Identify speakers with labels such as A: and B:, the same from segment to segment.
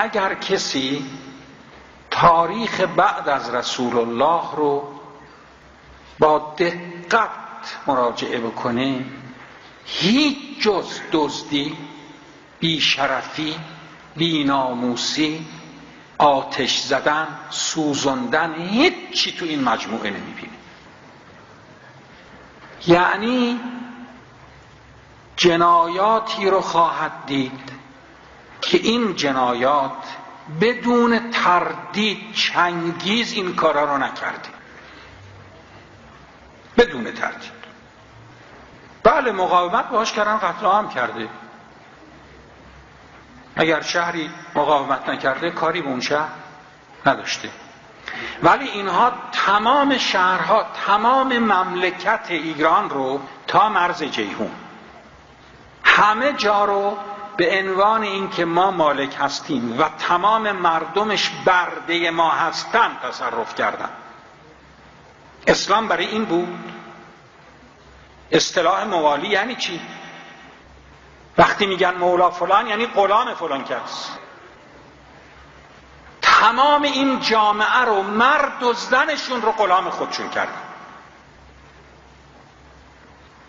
A: اگر کسی تاریخ بعد از رسول الله رو با دقت مراجعه بکنه هیچ جز دزدی بیشرفی بیناموسی آتش زدن سوزندن هیچی تو این مجموعه نمی‌بینه. یعنی جنایاتی رو خواهد دید. که این جنایات بدون تردید چنگیز این کارا رو نکردیم. بدون تردید. بله مقاومت باش کردن قتل هم کرده. اگر شهری مقاومت نکرده کاری به اون شهر نداشته. ولی اینها تمام شهرها تمام مملکت ایران رو تا مرز جیهون همه جا رو به عنوان اینکه ما مالک هستیم و تمام مردمش برده ما هستند تصرف کردن. اسلام برای این بود. اصطلاح موالی یعنی چی؟ وقتی میگن مولا فلان یعنی غلام فلان کس. تمام این جامعه رو مرد و زنشون رو غلام خودشون کردن.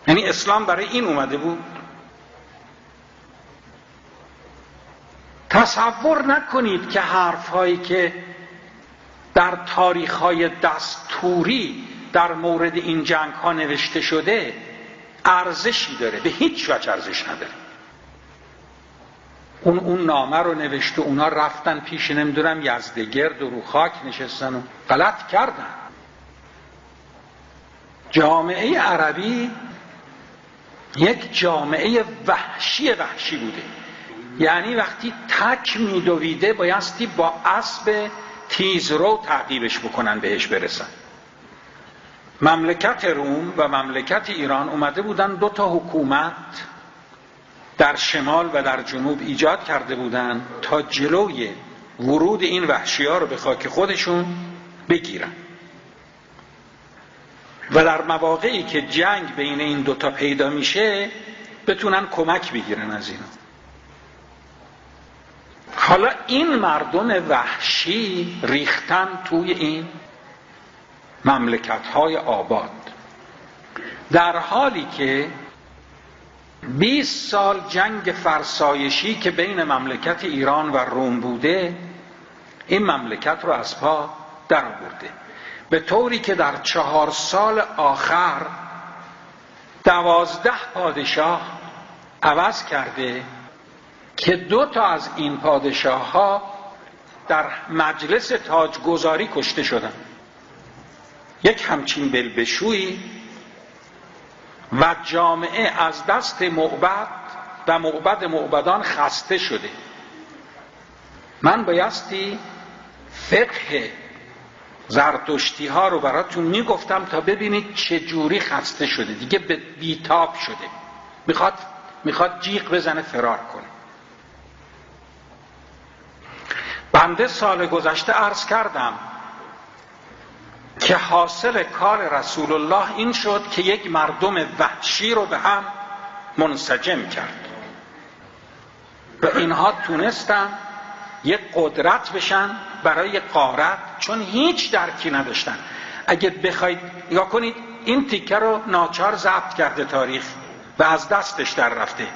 A: یعنی اسلام برای این اومده بود. تصور نکنید که حرف هایی که در تاریخ های دستوری در مورد این جنگ ها نوشته شده ارزشی داره به هیچ وجه ارزش نداره. اون اون نامه رو نوشته اونا رفتن پیش نمی‌دونم یزدگرد و رو خاک نشستن و غلط کردن. جامعه عربی یک جامعه وحشی وحشی بوده. یعنی وقتی تک میدویده بایستی با اسب تیزرو تعقیبش بکنن بهش برسن. مملکت روم و مملکت ایران اومده بودن دو تا حکومت در شمال و در جنوب ایجاد کرده بودن تا جلوی ورود این وحشی ها رو به خاک خودشون بگیرن. و در مواقعی که جنگ بین این دوتا پیدا میشه بتونن کمک بگیرن از اینا. حالا این مردم وحشی ریختن توی این مملکت های آباد. در حالی که 20 سال جنگ فرسایشی که بین مملکت ایران و روم بوده این مملکت رو از پا در برده به طوری که در چهار سال آخر دوازده پادشاه عوض کرده که دو تا از این پادشاه ها در مجلس تاجگذاری کشته شدند یک همچین بلبشویی و جامعه از دست معبد و معبد معبدان خسته شده. من بایستی فقه زرتشتی ها رو براتون می‌گفتم تا ببینید چه جوری خسته شده. دیگه بیتاب شده. می‌خواد می‌خواد جیغ بزنه فرار کنه. بنده سال گذشته عرض کردم که حاصل کار رسول الله این شد که یک مردم وحشی رو به هم منسجم کرد. و اینها تونستن یک قدرت بشن برای قارت چون هیچ درکی نداشتن. اگه بخواید نگاه کنید این تیکه رو ناچار ضبط کرده تاریخ و از دستش در رفته.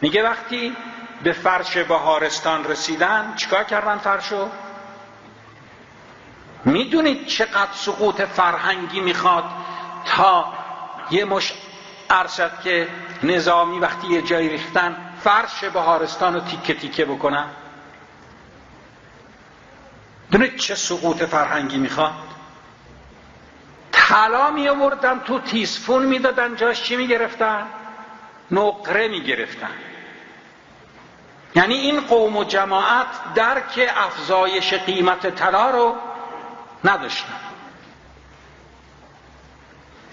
A: میگه وقتی به فرش بهارستان رسیدن چیکار کردن فرشو؟ می‌دونید چقدر سقوط فرهنگی می‌خواد تا یه مش ارشد که نظامی وقتی یه جایی ریختن فرش بهارستان رو تیکه تیکه بکنن؟ دونید چه سقوط فرهنگی می‌خواد؟ طلا می آوردن تو تیسفون می‌دادن جاش چی می‌گرفتن؟ نقره می‌گرفتن. یعنی این قوم و جماعت درک افزایش قیمت طلا رو نداشتن.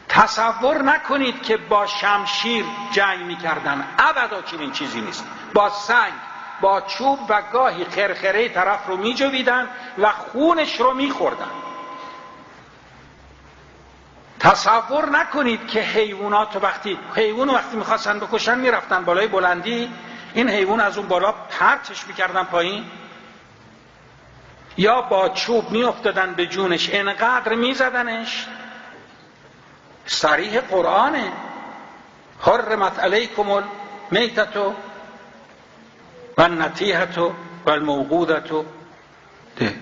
A: تصور نکنید که با شمشیر جنگ می‌کردن. ابدا چنین چیزی نیست. با سنگ با چوب و گاهی خرخره طرف رو میجویدن و خونش رو میخوردن. تصور نکنید که حیوانات وقتی حیوان وقتی می‌خواستن بکشن می‌رفتن بالای بلندی. این حیوان از اون بالا پرتش می‌کردن پایین. یا با چوب میافتادن به جونش انقدر میزدنش. سریح قرآنه. حرمت علیکم المیتتو و النتیحتو و الموقودتو ده.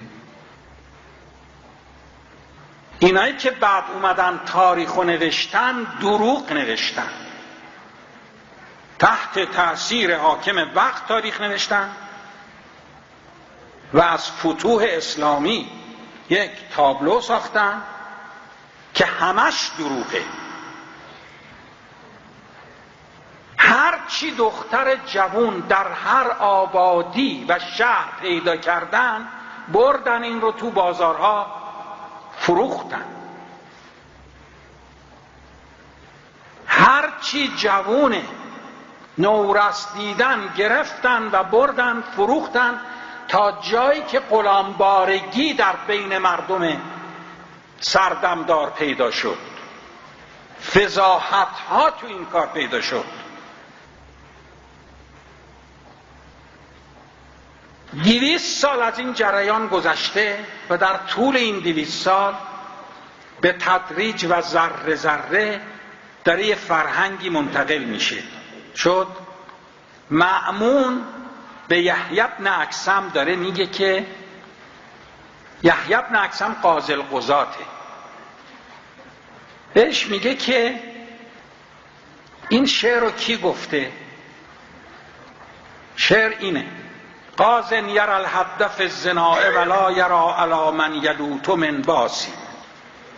A: اینایی که بعد اومدن تاریخ نوشتن دروغ نوشتن. تحت تاثیر حاکم وقت تاریخ نوشتن و از فتوح اسلامی یک تابلو ساختن که همش دروغه. هر چی دختر جوون در هر آبادی و شهر پیدا کردن بردن این رو تو بازارها فروختن. هر چی جوونه نورست دیدن گرفتن و بردن فروختن تا جایی که غلامبارگی در بین مردم سردمدار پیدا شد. فضاحت ها تو این کار پیدا شد. دویست سال از این جریان گذشته و در طول این دویست سال به تدریج و ذره ذره در یه فرهنگی منتقل میشه. شد. معمون به یحیی بن اکسم داره میگه که یحیی بن اکسم قازل قضاته بهش میگه که این شعر رو کی گفته؟ شعر اینه. قازن یر الحد فی الزناء ولا یرا علی من یلوت من باسی.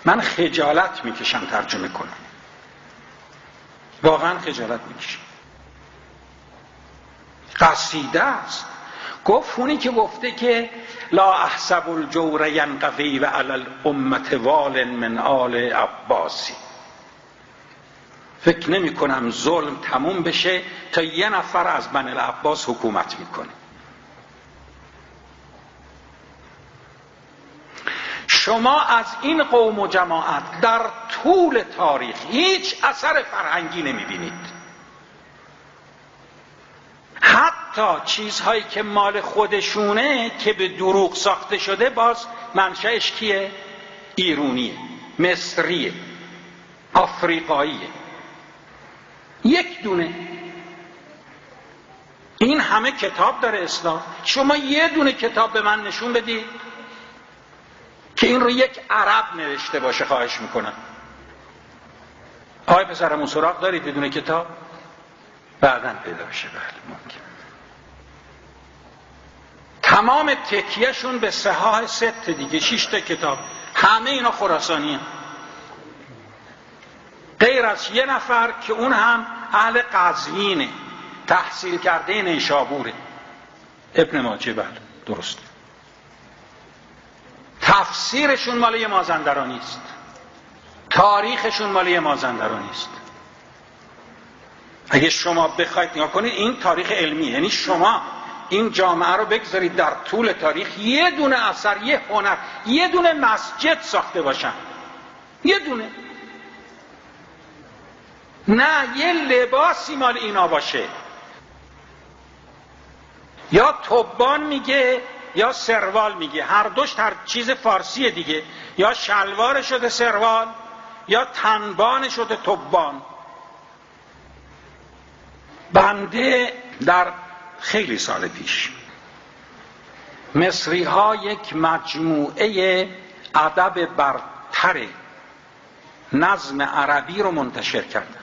A: من خجالت می‌کشم ترجمه کنم. واقعا خجالت می‌کشم. قصیده است. گفت اونی که گفته که لا احسب الجور ینقضی و علی الامت وال من آل عباسی فکر نمی کنم ظلم تموم بشه تا یه نفر از بن العباس حکومت می‌کنه. شما از این قوم و جماعت در طول تاریخ هیچ اثر فرهنگی نمی‌بینید. حتی چیزهایی که مال خودشونه که به دروغ ساخته شده باز منشأش کیه؟ ایرونیه مصریه آفریقاییه. یک دونه. این همه کتاب داره اسلام. شما یه دونه کتاب به من نشون بدید که این رو یک عرب نوشته باشه خواهش می‌کنم. آقای پسرمون سراغ دارید بدون کتاب؟ بعدا پیدا بشه. بله ممکن. تمام تکیهشون به سهاه ست دیگه شش تا کتاب. همه اینا خراسانی غیر از یه نفر که اون هم اهل قزوینه. تحصیل کرده نیشابوره. ابن ماجه بله درست. تفسیرشون مال مازندرانی است تاریخشون مال مازندرانی است اگه شما بخواید نگاه کنید این تاریخ علمی یعنی شما این جامعه رو بگذارید در طول تاریخ یه دونه اثر یه هنر یه دونه مسجد ساخته باشن. یه دونه. نه یه لباسی مال اینا باشه. یا توبان میگه یا سروال میگه. هر دوش هر چیز فارسی دیگه. یا شلوار شده سروال یا تنبان شده توبان. بنده در خیلی سال پیش. مصری ها یک مجموعه ادب برتر نظم عربی رو منتشر کردن.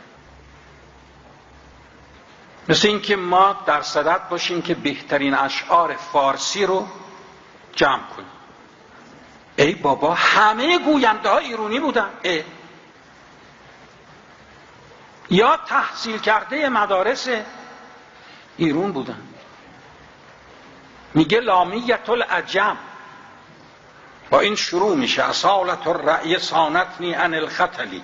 A: مثل اینکه ما در صدت باشیم که بهترین اشعار فارسی رو جمع کنیم. ای بابا همه گوینده ها ایرونی بودن. ای. یا تحصیل کرده مدارس ایرون بودن. میگه لامیت العجم. با این شروع میشه. اصالت الرعی سانتنی ان الخطلی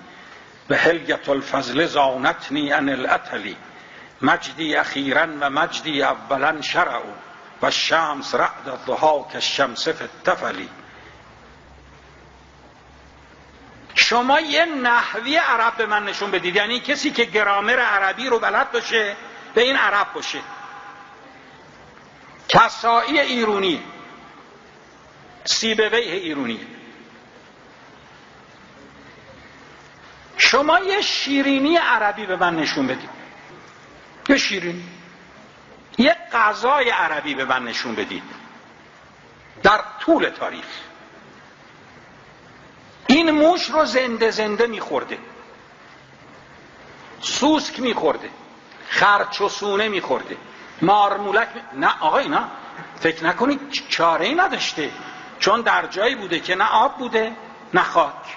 A: و هلگت الفضل زانتنی ان الاتلی مجدی اخیرا و مجدی اولا شرعو و شمس رعد الضحا که الشمس فی التفلی شما یه نحوی عرب به من نشون بدید. یعنی کسی که گرامر عربی رو بلد باشه به این عرب باشه. کسایی ایرونی. سیبویه ایرونیه شما یه شیرینی عربی به من نشون بدید. یه شیرینی. یه غذای عربی به من نشون بدید. در طول تاریخ. این موش رو زنده زنده میخورده. سوسک میخورده. خرچ و سونه میخورده. مارمولک. نه آقای نه. فکر نکنید چاره ای نداشته. چون در جایی بوده که نه آب بوده نه خاک.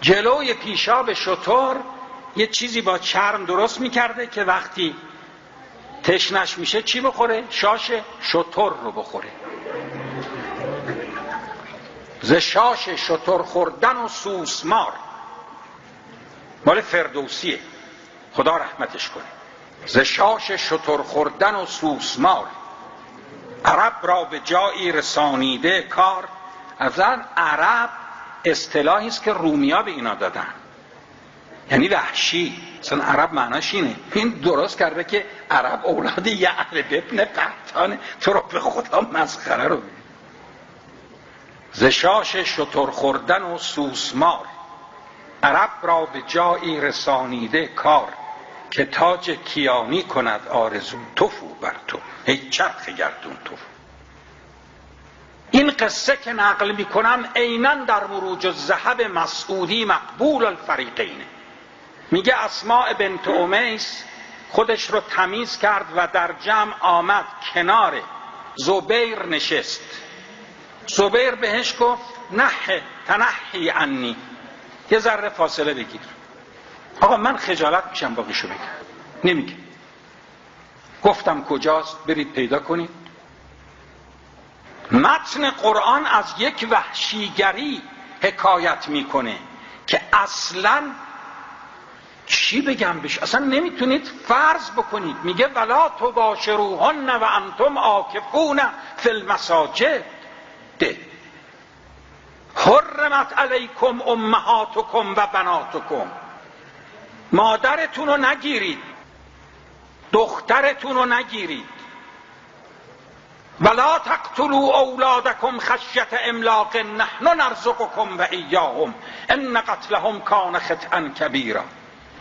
A: جلوی پیشاب شطور یه چیزی با چرم درست می‌کرده که وقتی تشنش میشه چی بخوره؟ شاش شطور رو بخوره. ز شاش شطور خوردن و سوسمار. مال فردوسیه. خدا رحمتش کنه. ز شاش شطور خوردن و سوسمار عرب را به جایی رسانیده کار. از عرب اصطلاحی است که رومیا به اینا دادن. یعنی وحشی. مثلا عرب معناش اینه. این درست کرده که عرب اولاد یه اهل ببن قطانه تو رو به خدا مسخره رو بید زشاش شطور خوردن و سوسمار عرب را به جایی رسانیده کار. که تاج کیانی کند آرزو. توفو بر تو. ای چرخ گردون توفو. این قصه که نقل می کنم عینا در مروج الذهب مسعودی مقبول الفریقینه میگه اسماء بنت امیس خودش رو تمیز کرد و در جمع آمد کنار زبیر نشست. زبیر بهش گفت نه تنحی عنی. یه ذره فاصله بگیر. آقا من خجالت میشم باقیشو بگم. نمیگه. گفتم کجاست؟ برید پیدا کنید. متن قرآن از یک وحشیگری حکایت می‌کنه که اصلا چی بگم بش اصلا نمی‌تونید فرض بکنید. میگه ولا تو باشروهن و انتم آکفون فی المساجد. ده. حرمت علیکم امهاتکم و بناتکم. مادرتون رو نگیرید. دخترتون رو نگیرید. ولا تقتلوا اولادکم خشیت املاق نحن نرزقکم و ایاهم ان قتلهم کان خطئا کبیرا.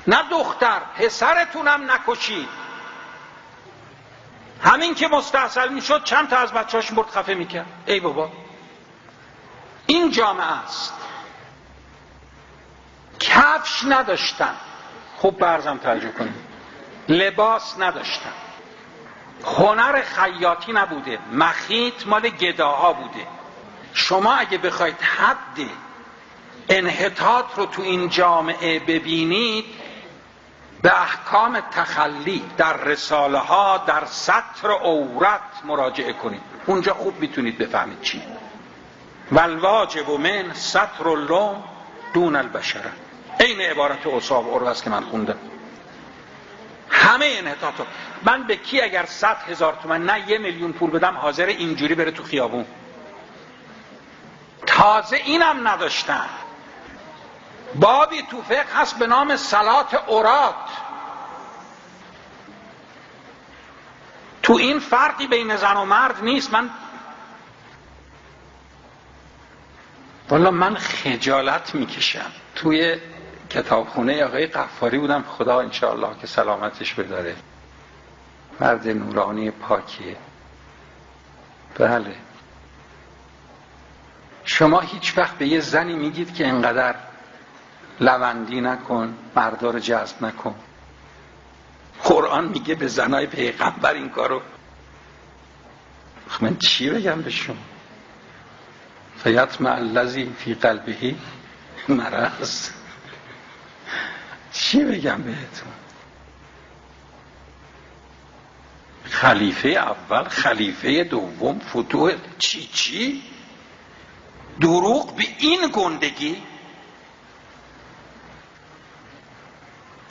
A: نه دختر پسرتونم نکشید. همین که مستحصل می‌شد چند تا از بچهاش مرد خفه می‌کرد. ای بابا. این جامعه است. کفش نداشتن. خوب برزم توجه کنید. لباس نداشتن هنر خیاطی نبوده. مخیط مال گداها بوده. شما اگه بخواید حد انحطاط رو تو این جامعه ببینید به احکام تخلی در رساله ها در سطر عورت مراجعه کنید. اونجا خوب می‌تونید بفهمید چی. والواجب من سطر اللوم دون البشره این عبارت اصاب عروه که من خوندم. همه انحطاط من به کی اگر صد هزار تومن نه یه میلیون پول بدم حاضر اینجوری بره تو خیابون. تازه اینم نداشتن. بابی تو فقه هست به نام سلات اورات. تو این فرقی بین زن و مرد نیست. من والا من خجالت می‌کشم. توی کتابخونه آقای قفاری بودم. خدا انشاءالله که سلامتش بداره. مرد نورانی پاکیه. بله. شما هیچ وقت به یه زنی میگید که انقدر لوندی نکن مردار جذب نکن. قرآن میگه به زنای پیغمبر این کارو. من چی بگم به شما؟ فیتم الذی فی قلبهی مرض. چی بگم بهتون؟ خلیفه اول خلیفه دوم فتوح چی چی؟ دروغ به این گندگی؟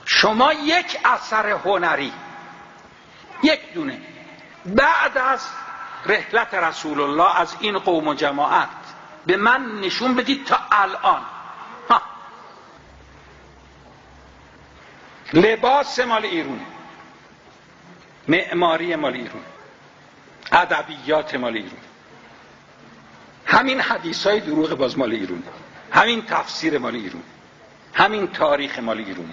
A: شما یک اثر هنری یک دونه بعد از رحلت رسول الله از این قوم و جماعت به من نشون بدید تا الان ها. لباس مال ایرونه. معماری مال ایرون ادبیات مال ایرون همین حدیث های دروغ باز مال ایرون همین تفسیر مال ایرون همین تاریخ مال ایرون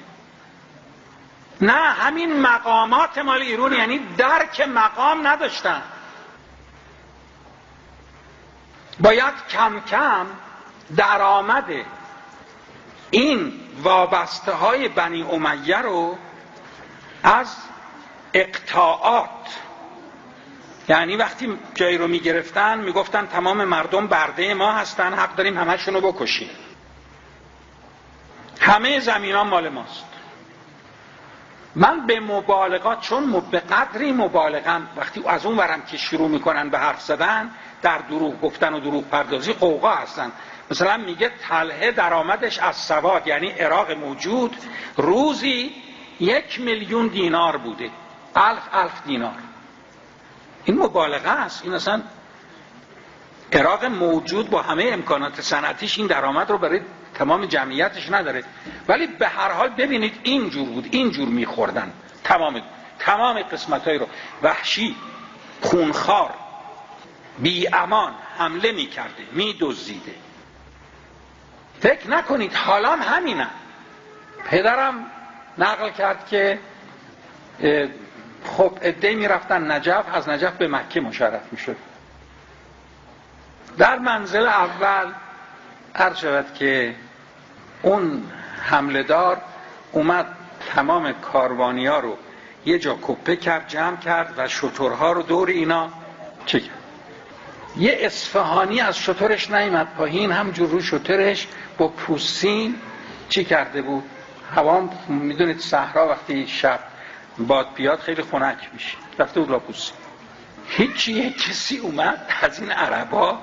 A: نه همین مقامات مال ایرون یعنی درک مقام نداشتن. باید کم کم درآمد این وابسته های بنی امیه رو از اقتاعات یعنی وقتی جایی رو می‌گرفتن می‌گفتن تمام مردم برده ما هستن حق داریم همشون رو بکشیم. همه زمین ها مال ماست. من به مبالغات چون به قدری مبالغم وقتی از اون ورم که شروع می‌کنن به حرف زدن در دروغ گفتن و دروغ پردازی قوقا هستن. مثلا میگه تله درآمدش از سواد یعنی عراق موجود روزی یک میلیون دینار بوده. الف الف دینار. این مبالغه است. این اصلا عراق موجود با همه امکانات صنعتیش این درآمد رو برای تمام جمعیتش نداره. ولی به هر حال ببینید اینجور بود اینجور میخوردن. تمام تمام قسمت رو. وحشی خونخوار بی امان حمله می‌کرده میدزدیده. فکر نکنید حالا همینه پدرم نقل کرد که خب عده می‌رفتن نجف از نجف به مکه مشرف می‌شد. در منزل اول هر شود که اون حمله دار اومد تمام کاروانی ها رو یه جا کپه کرد جمع کرد و شطورها رو دور اینا چه کرد. یه اصفهانی از شطورش نیمد پایین همجور رو شطورش با پوستین چی کرده بود؟ هوا می‌دونید صحرا وقتی شب باد بیاد خیلی خنک میشه رفته بود لاپوسین هیچی کسی اومد از این عربا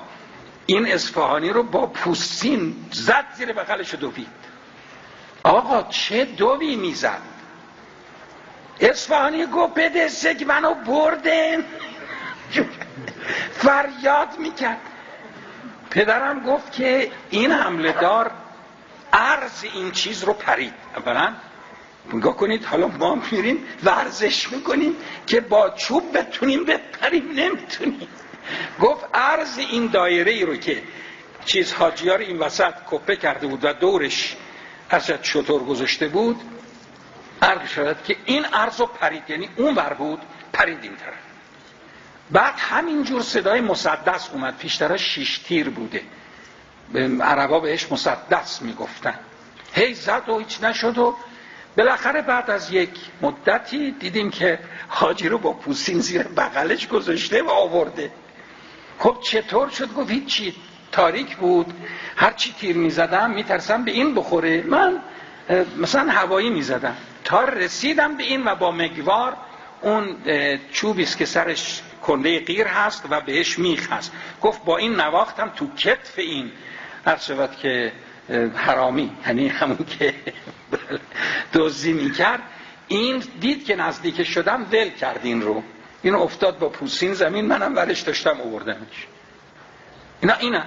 A: این اصفهانی رو با پوستین زد زیر بغلش دوید آقا چه دوی می‌زد؟ اصفهانی گو بده سگ منو بردن. فریاد می‌کرد. پدرم گفت که این حمله دار عرض این چیز رو پرید. اولا نگاه کنید حالا ما میریم ورزش می‌کنیم که با چوب بتونیم بپریم نمی‌تونیم. گفت عرض این دایره ای رو که چیز حاجیار این وسط کپه کرده بود و دورش ازت شطور گذاشته بود عرض شد که این عرض رو پرید. یعنی اون بر بود پرید این طرف بعد همینجور صدای مسدس اومد. پیشترها شیش تیر بوده. عربا بهش مسدس می‌گفتن. هی زد و هیچ نشد و بالاخره بعد از یک مدتی دیدیم که حاجی رو با پوسین زیر بغلش گذاشته و آورده. خب چطور شد؟ گفت هیچی. تاریک بود. هر چی تیر می‌زدم میترسم به این بخوره. من مثلا هوایی می‌زدم. تا رسیدم به این و با مگوار اون چوبیست که سرش کنده غیر هست و بهش میخ هست. گفت با این نواختم تو کتف این. هر شود که حرامی. یعنی همون که دزدی می‌کرد. این دید که نزدیک شدم ول کرد این رو. این افتاد با پوسین زمین منم ورش داشتم اووردمش اینا اینا.